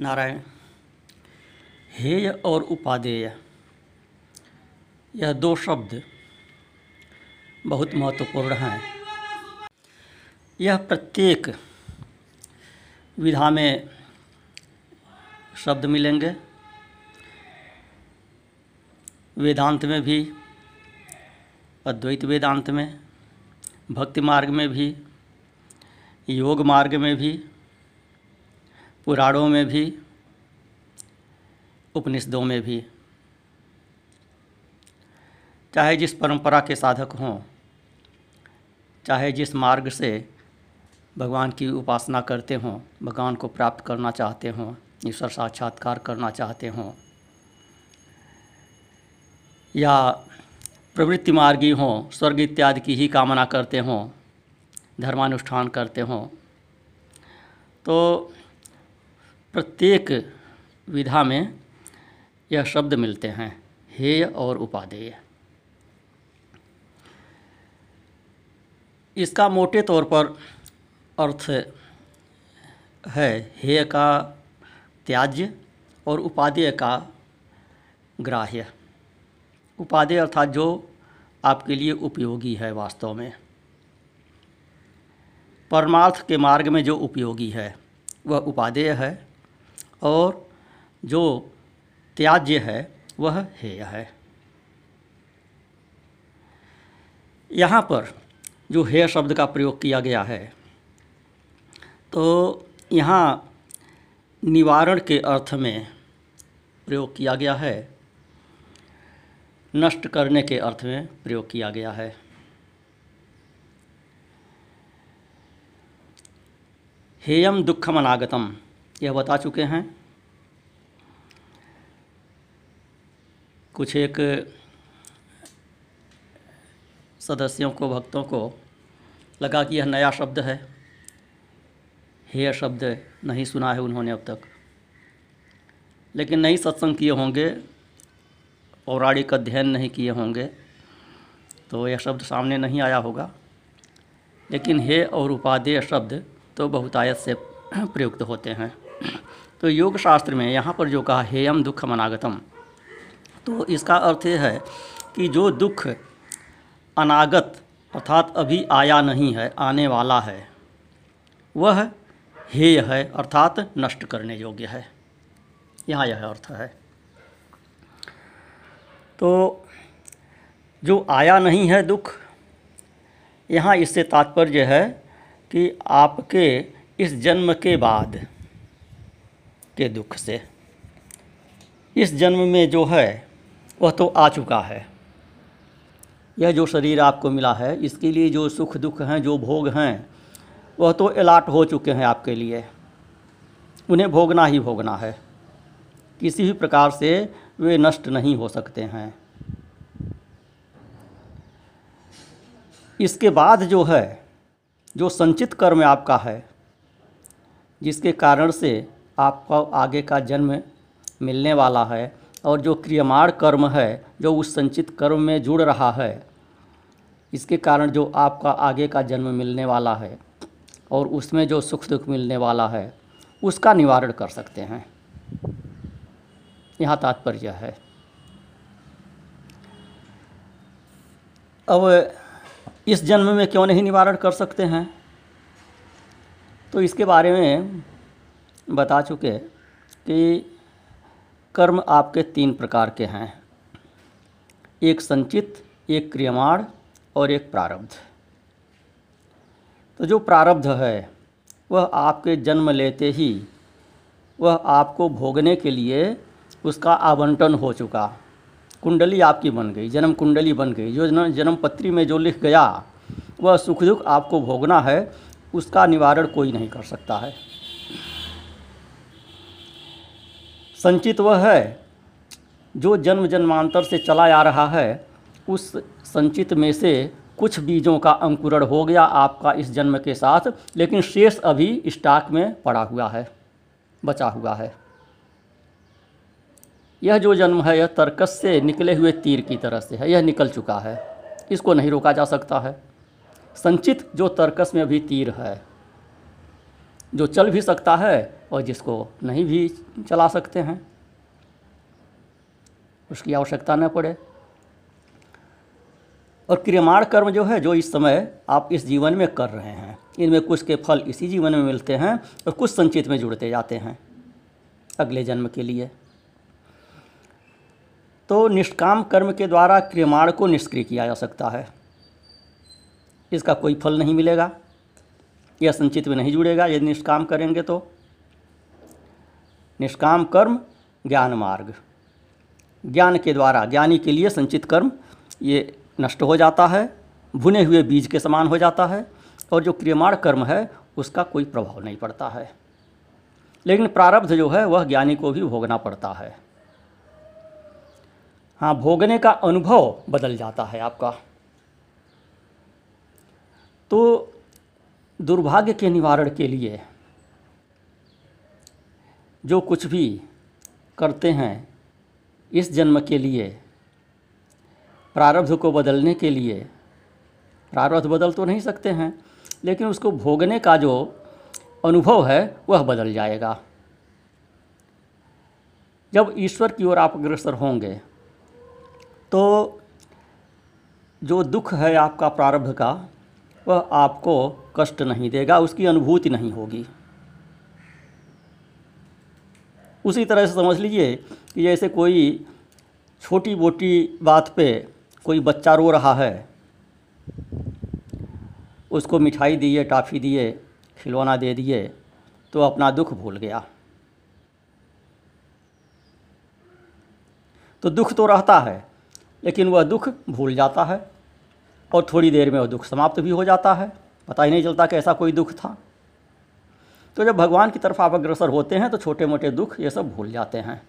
नारायण। हेय और उपादेय। यह दो शब्द बहुत महत्वपूर्ण हैं। यह प्रत्येक विधा में शब्द मिलेंगे। वेदांत में भी, अद्वैत वेदांत में, भक्ति मार्ग में भी, योग मार्ग में भी पुराणों में भी, उपनिषदों में भी। चाहे जिस परंपरा के साधक हों, चाहे जिस मार्ग से भगवान की उपासना करते हों, भगवान को प्राप्त करना चाहते हों, ईश्वर साक्षात्कार करना चाहते हों, या प्रवृत्ति मार्गी हों, स्वर्ग इत्यादि की ही कामना करते हों, धर्मानुष्ठान करते हों तो प्रत्येक विधा में यह शब्द मिलते हैं, हेय और उपादेय। इसका मोटे तौर पर अर्थ है हेय का त्याज्य और उपादेय का ग्राह्य। उपादेय अर्थात जो आपके लिए उपयोगी है वास्तव में। परमार्थ के मार्ग में जो उपयोगी है, वह उपादेय है। और जो त्याज्य है, वह हेय है। यहाँ पर जो हेय शब्द का प्रयोग किया गया है तो यहाँ निवारण के अर्थ में प्रयोग किया गया है, नष्ट करने के अर्थ में प्रयोग किया गया है। हेयम दुखम अनागतम यह बता चुके हैं। कुछ एक सदस्यों को, भक्तों को लगा कि यह नया शब्द है। हे शब्द नहीं सुना है उन्होंने अब तक। लेकिन नहीं सत्संग किए होंगे, पौराणिक अध्ययन नहीं किए होंगे तो यह शब्द सामने नहीं आया होगा। लेकिन हे और उपादेय शब्द तो बहुतायत से प्रयुक्त होते हैं। तो योग शास्त्र में यहाँ पर जो कहा हेयम दुख अनागतम। तो इसका अर्थ यह है कि जो दुख अनागत अर्थात अभी आया नहीं है, आने वाला है, वह हेय है अर्थात नष्ट करने योग्य है। यहाँ यह अर्थ है। तो जो आया नहीं है दुख, यहाँ इससे तात्पर्य है कि आपके इस जन्म के बाद के दुख से। इस जन्म में जो है, वह तो आ चुका है। यह जो शरीर आपको मिला है, इसके लिए जो सुख दुख हैं, जो भोग हैं, वह तो अलाट हो चुके हैं आपके लिए। उन्हें भोगना ही भोगना है। किसी भी प्रकार से वे नष्ट नहीं हो सकते हैं। इसके बाद जो है, जो संचित कर्म आपका है, जिसके कारण से आपका आगे का जन्म मिलने वाला है और जो क्रियमाण कर्म है, जो उस संचित कर्म में जुड़ रहा है, इसके कारण जो आपका आगे का जन्म मिलने वाला है और उसमें जो सुख दुख मिलने वाला है, उसका निवारण कर सकते हैं। यहाँ तात्पर्य है। अब इस जन्म में क्यों नहीं निवारण कर सकते हैं? तो इसके बारे में बता चुके कि कर्म आपके तीन प्रकार के हैं। एक संचित, एक क्रियमाण और एक प्रारब्ध। तो जो प्रारब्ध है, वह आपके जन्म लेते ही, वह आपको भोगने के लिए उसका आवंटन हो चुका। कुंडली आपकी बन गई, जन्म कुंडली बन गई। जो जन्म पत्री में जो लिख गया, वह सुख दुख आपको भोगना है, उसका निवारण कोई नहीं कर सकता है। संचित वह है, जो जन्म जन्मांतर से चला आ रहा है, उस संचित में से कुछ बीजों का अंकुरण हो गया आपका इस जन्म के साथ, लेकिन शेष अभी स्टॉक में पड़ा हुआ है, बचा हुआ है। यह जो जन्म है, यह तर्कस से निकले हुए तीर की तरह से है, यह निकल चुका है, इसको नहीं रोका जा सकता है। संचित जो तर्कस में अभी तीर है, जो चल भी सकता है और जिसको नहीं भी चला सकते हैं, उसकी आवश्यकता न पड़े। और क्रियमाण कर्म जो है, जो इस समय आप इस जीवन में कर रहे हैं, इनमें कुछ के फल इसी जीवन में मिलते हैं और कुछ संचित में जुड़ते जाते हैं अगले जन्म के लिए। तो निष्काम कर्म के द्वारा क्रियमाण को निष्क्रिय किया जा सकता है। इसका कोई फल नहीं मिलेगा, यह संचित में नहीं जुड़ेगा, यदि निष्काम करेंगे तो। निष्काम कर्म, ज्ञान मार्ग। ज्ञान के द्वारा, ज्ञानी के लिए संचित कर्म, ये नष्ट हो जाता है, भुने हुए बीज के समान हो जाता है, और जो क्रियमाण कर्म है, उसका कोई प्रभाव नहीं पड़ता है। लेकिन प्रारब्ध जो है, वह ज्ञानी को भी भोगना पड़ता है। हाँ भोगने का अनुभव बदल जाता है आपका। तो दुर्भाग्य के निवारण के लिए जो कुछ भी करते हैं इस जन्म के लिए, प्रारब्ध को बदलने के लिए, प्रारब्ध बदल तो नहीं सकते हैं, लेकिन उसको भोगने का जो अनुभव है, वह बदल जाएगा। जब ईश्वर की ओर आप अग्रसर होंगे तो जो दुख है आपका प्रारब्ध का, वह आपको कष्ट नहीं देगा, उसकी अनुभूति नहीं होगी। उसी तरह से समझ लीजिए कि जैसे कोई छोटी मोटी बात पे कोई बच्चा रो रहा है, उसको मिठाई दिए, टाफ़ी दिए, खिलौना दे दिए तो अपना दुख भूल गया। तो दुख तो रहता है, लेकिन वह दुख भूल जाता है और थोड़ी देर में वह दुख समाप्त भी हो जाता है। पता ही नहीं चलता कि ऐसा कोई दुख था। तो जब भगवान की तरफ़ आप अग्रसर होते हैं तो छोटे मोटे दुख ये सब भूल जाते हैं।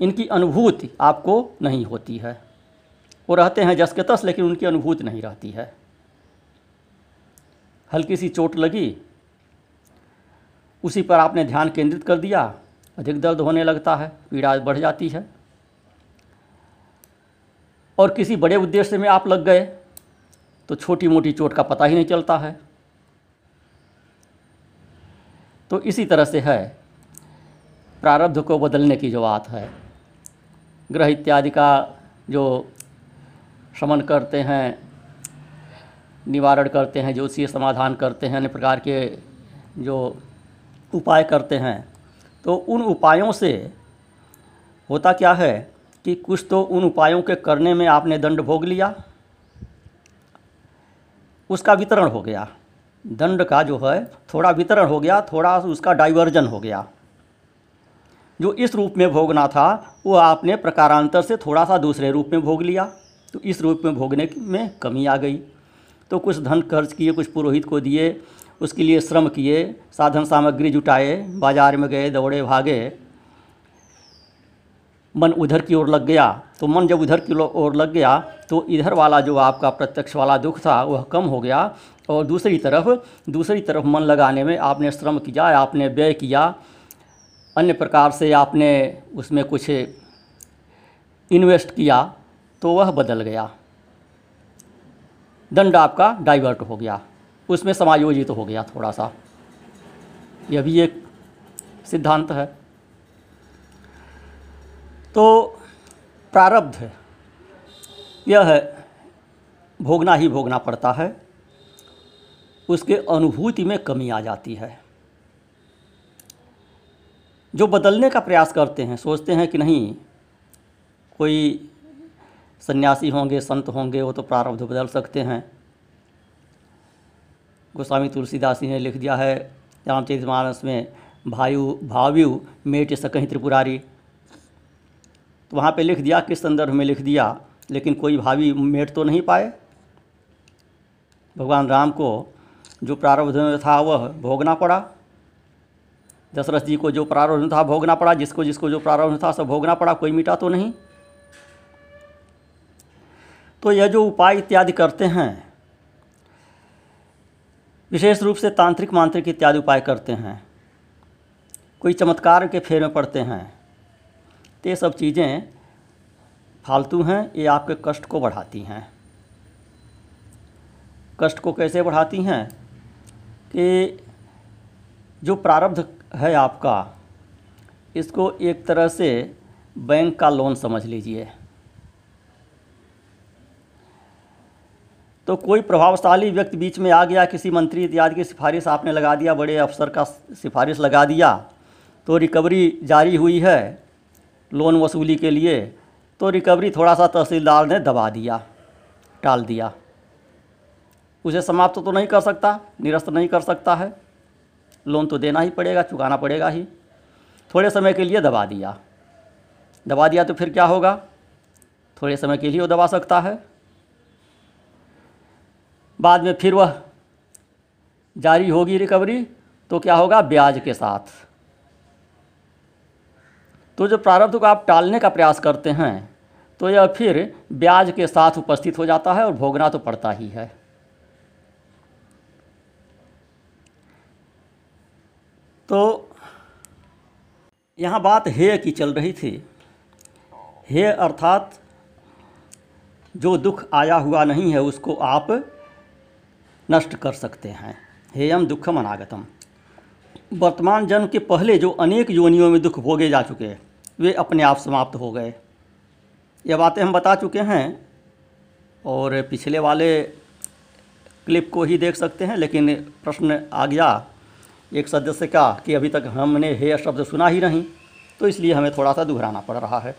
इनकी अनुभूति आपको नहीं होती है। वो रहते हैं जस के तस लेकिन उनकी अनुभूति नहीं रहती है। हल्की सी चोट लगी। उसी पर आपने ध्यान केंद्रित कर दिया। अधिक दर्द होने लगता है, पीड़ा बढ़ जाती है। और किसी बड़े उद्देश्य में आप लग गए तो छोटी मोटी चोट का पता ही नहीं चलता है। तो इसी तरह से है। प्रारब्ध को बदलने की जो बात है। ग्रह इत्यादि का जो शमन करते हैं, निवारण करते हैं ज्योतिषीय समाधान करते हैं, अन्य प्रकार के जो उपाय करते हैं तो उन उपायों से होता क्या है कि कुछ तो उन उपायों के करने में आपने दंड भोग लिया, उसका वितरण हो गया। दंड का जो है, थोड़ा वितरण हो गया, थोड़ा उसका डाइवर्जन हो गया। जो इस रूप में भोगना था, वो आपने प्रकारांतर से थोड़ा सा दूसरे रूप में भोग लिया। तो इस रूप में भोगने में कमी आ गई। तो कुछ धन खर्च किए, कुछ पुरोहित को दिए, उसके लिए श्रम किए, साधन सामग्री जुटाए, बाज़ार में गए, दौड़े, भागे मन उधर की ओर लग गया तो मन जब उधर की ओर लग गया तो इधर वाला जो आपका प्रत्यक्ष वाला दुख था, वह कम हो गया। और दूसरी तरफ़ दूसरी तरफ़ मन लगाने में आपने श्रम किया, आपने व्यय किया। अन्य प्रकार से आपने उसमें कुछ इन्वेस्ट किया तो वह बदल गया। दंड आपका डाइवर्ट हो गया। उसमें समायोजित तो हो गया थोड़ा सा। यह भी एक सिद्धांत है। तो प्रारब्ध यह है, भोगना ही भोगना पड़ता है। उसके अनुभूति में कमी आ जाती है। जो बदलने का प्रयास करते हैं, सोचते हैं कि नहीं, कोई सन्यासी होंगे, संत होंगे, वो तो प्रारब्ध बदल सकते हैं। गोस्वामी तुलसीदास जी ने लिख दिया है रामचरित मानस में भायु भाव्यु मेट सकहीं त्रिपुरारी। तो वहाँ पे लिख दिया किस संदर्भ में लिख दिया, लेकिन कोई भावी मेट तो नहीं पाए। भगवान राम को जो प्रारब्ध था वह भोगना पड़ा। दशरथ जी को जो प्रारब्ध था भोगना पड़ा, जिसको जिसको जो प्रारब्ध था सब भोगना पड़ा, कोई मिटा तो नहीं। तो यह जो उपाय इत्यादि करते हैं, विशेष रूप से तांत्रिक मांत्रिक इत्यादि उपाय करते हैं, कोई चमत्कार के फेर में पड़ते हैं। तो ये सब चीज़ें फालतू हैं, ये आपके कष्ट को बढ़ाती हैं। कष्ट को कैसे बढ़ाती हैं? कि जो प्रारब्ध है आपका, इसको एक तरह से बैंक का लोन समझ लीजिए। तो कोई प्रभावशाली व्यक्ति बीच में आ गया, किसी मंत्री इत्यादि की सिफारिश आपने लगा दिया, बड़े अफसर का सिफारिश लगा दिया तो रिकवरी जारी हुई है लोन वसूली के लिए तो रिकवरी थोड़ा सा तहसीलदार ने दबा दिया, टाल दिया। उसे समाप्त तो नहीं कर सकता, निरस्त नहीं कर सकता है। लोन तो देना ही पड़ेगा, चुकाना पड़ेगा ही। थोड़े समय के लिए दबा दिया। दबा दिया तो फिर क्या होगा? थोड़े समय के लिए वो दबा सकता है। बाद में फिर वह जारी होगी रिकवरी तो क्या होगा? ब्याज के साथ। तो जो प्रारब्ध को आप टालने का प्रयास करते हैं तो यह फिर ब्याज के साथ उपस्थित हो जाता है और भोगना तो पड़ता ही है। तो यहाँ बात हे की चल रही थी। हे अर्थात जो दुख आया हुआ नहीं है, उसको आप नष्ट कर सकते हैं। हेयम दुखम अनागतम वर्तमान जन्म के पहले जो अनेक योनियों में दुख भोगे जा चुके वे अपने आप समाप्त हो गए। ये बातें हम बता चुके हैं और पिछले वाले क्लिप को ही देख सकते हैं, लेकिन प्रश्न आ गया एक सदस्य का कि अभी तक हमने हे शब्द सुना ही नहीं तो इसलिए हमें थोड़ा सा दोहराना पड़ रहा है।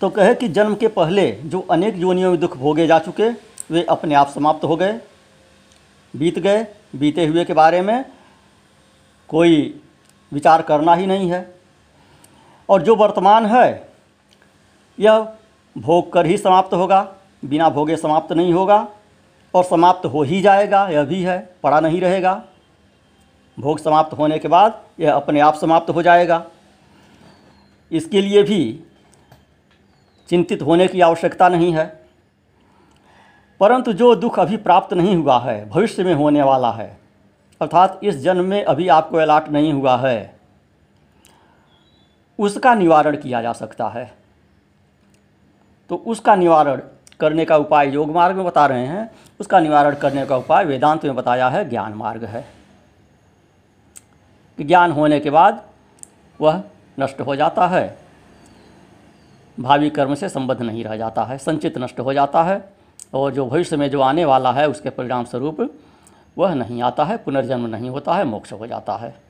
तो कहे कि जन्म के पहले जो अनेक योनियों में दुख भोगे जा चुके, वे अपने आप समाप्त हो गए। बीत गए, बीते हुए के बारे में कोई विचार करना ही नहीं है। और जो वर्तमान है, यह भोग कर ही समाप्त होगा, बिना भोगे समाप्त नहीं होगा, और समाप्त हो ही जाएगा, यह भी है, पड़ा नहीं रहेगा। भोग समाप्त होने के बाद यह अपने आप समाप्त हो जाएगा। इसके लिए भी चिंतित होने की आवश्यकता नहीं है। परंतु जो दुख अभी प्राप्त नहीं हुआ है, भविष्य में होने वाला है, अर्थात इस जन्म में अभी आपको अलाट नहीं हुआ है। उसका निवारण किया जा सकता है। तो उसका निवारण करने का उपाय योग मार्ग में बता रहे हैं। उसका निवारण करने का उपाय वेदांत में बताया है, ज्ञान मार्ग है। कि ज्ञान होने के बाद वह नष्ट हो जाता है। भावी कर्म से संबद्ध नहीं रह जाता है, संचित नष्ट हो जाता है और जो भविष्य में जो आने वाला है, उसके परिणाम स्वरूप वह नहीं आता है, पुनर्जन्म नहीं होता है, मोक्ष हो जाता है।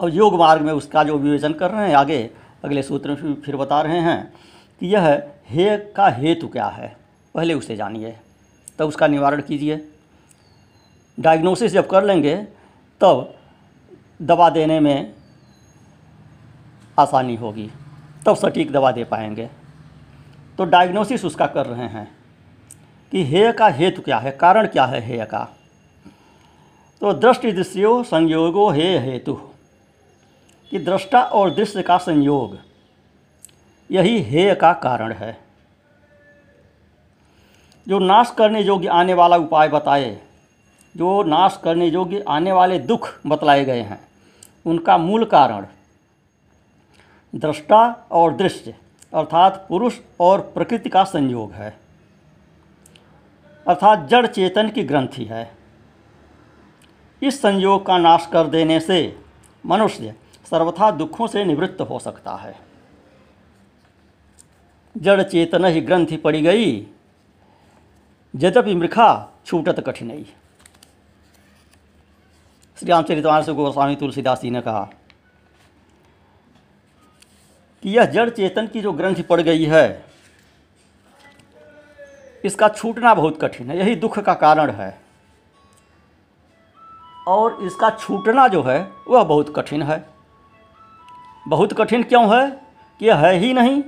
और योग मार्ग में उसका जो विवेचन कर रहे हैं, आगे अगले सूत्र में फिर बता रहे हैं कि यह हे का हेतु क्या है? पहले उसे जानिए, तब उसका निवारण कीजिए। डायग्नोसिस जब कर लेंगे, तब दवा देने में आसानी होगी, तब सटीक दवा दे पाएँगे। तो डायग्नोसिस उसका कर रहे हैं कि हेय का हेतु क्या है? कारण क्या है हेय का? तो दृष्टि दृश्यो संयोगो हे हेतु। कि दृष्टा और दृश्य का संयोग यही हेय का कारण है। जो नाश करने योग्य आने वाला उपाय बताए, जो नाश करने योग्य आने वाले दुख बतलाए गए हैं, उनका मूल कारण दृष्टा और दृश्य अर्थात पुरुष और प्रकृति का संयोग है। अर्थात जड़ चेतन की ग्रंथि है। इस संयोग का नाश कर देने से मनुष्य सर्वथा दुखों से निवृत्त हो सकता है। जड़ चेतन ही ग्रंथि पड़ी गई, यद्यपि मृखा छूटत कठिनाई श्री रामचरितमानस गोस्वामी तुलसीदास जी ने कहा कि यह जड़ चेतन की जो ग्रंथि पड़ गई है, इसका छूटना बहुत कठिन है, यही दुख का कारण है। और इसका छूटना जो है, वह बहुत कठिन है। बहुत कठिन क्यों है कि है ही नहीं?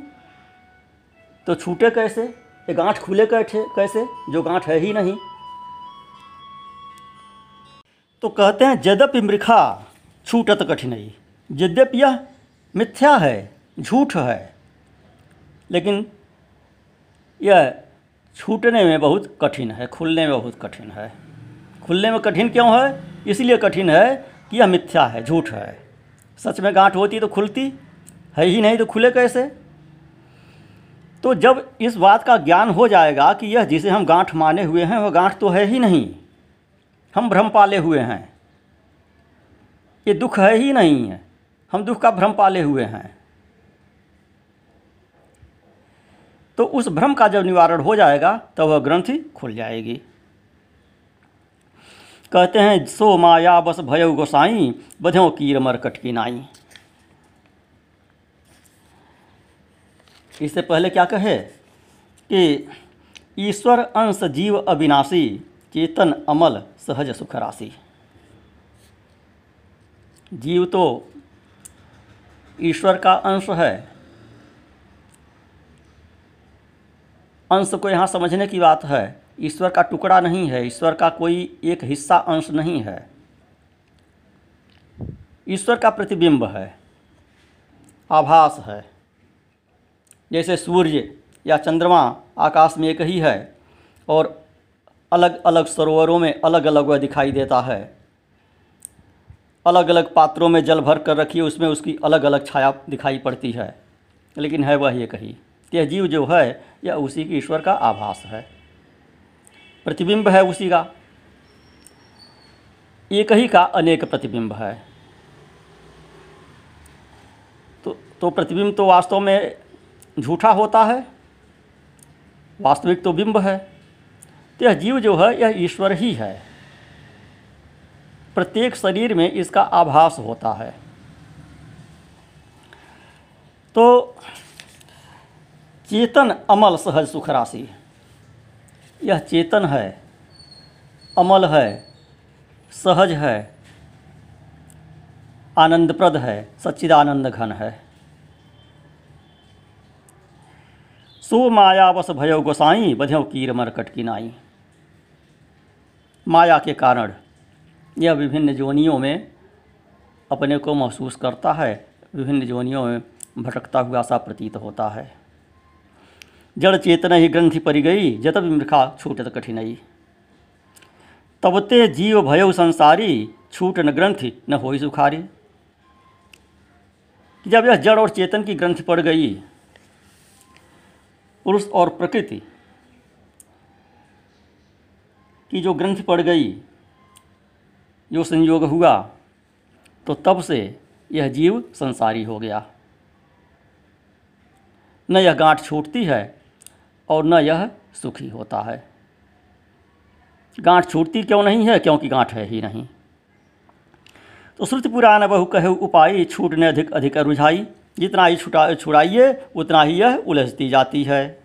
तो छूटे कैसे? ये गांठ खुले कैठे, कैसे? जो गांठ है ही नहीं। तो कहते हैं, यद्यपि मृखा छूटत कठिनाई, यद्यपि यह मिथ्या है, झूठ है, लेकिन यह छूटने में बहुत कठिन है, खुलने में बहुत कठिन है। खुलने में कठिन क्यों है? इसलिए कठिन है कि यह मिथ्या है, झूठ है। सच में गांठ होती तो खुलती, है ही नहीं तो खुले कैसे? तो जब इस बात का ज्ञान हो जाएगा कि यह जिसे हम गांठ माने हुए हैं, वह गांठ तो है ही नहीं। हम भ्रम पाले हुए हैं। ये दुख है ही नहीं है। हम दुख का भ्रम पाले हुए हैं। तो उस भ्रम का जब निवारण हो जाएगा, तब तो वह ग्रंथि खुल जाएगी। कहते हैं, सो माया बस भयो गोसाई बध्यों कीर मरकट की नाई. इससे पहले क्या कहे? कि ईश्वर अंश जीव अविनाशी, चेतन अमल सहज सुख राशि। जीव तो ईश्वर का अंश है। अंश को यहाँ समझने की बात है। ईश्वर का टुकड़ा नहीं है, ईश्वर का कोई एक हिस्सा अंश नहीं है। ईश्वर का प्रतिबिंब है, आभास है। जैसे सूर्य या चंद्रमा आकाश में एक ही है और अलग अलग सरोवरों में अलग अलग वह दिखाई देता है। अलग अलग पात्रों में जल भर कर रखिए उसमें उसकी अलग अलग छाया दिखाई पड़ती है, लेकिन है वह एक ही। यह जीव जो है, यह उसी की ईश्वर का आभास है। प्रतिबिंब है उसी का। एक ही का अनेक प्रतिबिंब है। तो तो प्रतिबिंब तो वास्तव में झूठा होता है, वास्तविक तो बिंब है तो यह जीव जो है, यह ईश्वर ही है। प्रत्येक शरीर में इसका आभास होता है। तो चेतन अमल सहज सुख राशि। यह चेतन है, अमल है, सहज है, आनंदप्रद है, सच्चिदानंद घन है। सो मायावश भयो गोसाई, बध्यो कीर मरकट की नाई। माया के कारण यह विभिन्न जोनियों में अपने को महसूस करता है, विभिन्न जोनियों में भटकता हुआ सा प्रतीत होता है। जड़ चेतना ही ग्रंथि परि गई, जत विमृखा छूटत कठिनाई। तबते जीव भयो संसारी छूट न ग्रंथि न होई सुखारी। जब यह जड़ और चेतन की ग्रंथि पड़ गई, पुरुष और प्रकृति की जो ग्रंथि पड़ गई जो संयोग हुआ तो तब से यह जीव संसारी हो गया। न यह गांठ छूटती है और न यह सुखी होता है। गांठ छूटती क्यों नहीं है? क्योंकि गांठ है ही नहीं। तो श्रुति पुराण बहु कहे, उपाय छूटने अधिक अधिक रुझाई। जितना ही छुटा छुड़ाइए, उतना ही यह उलझती जाती है।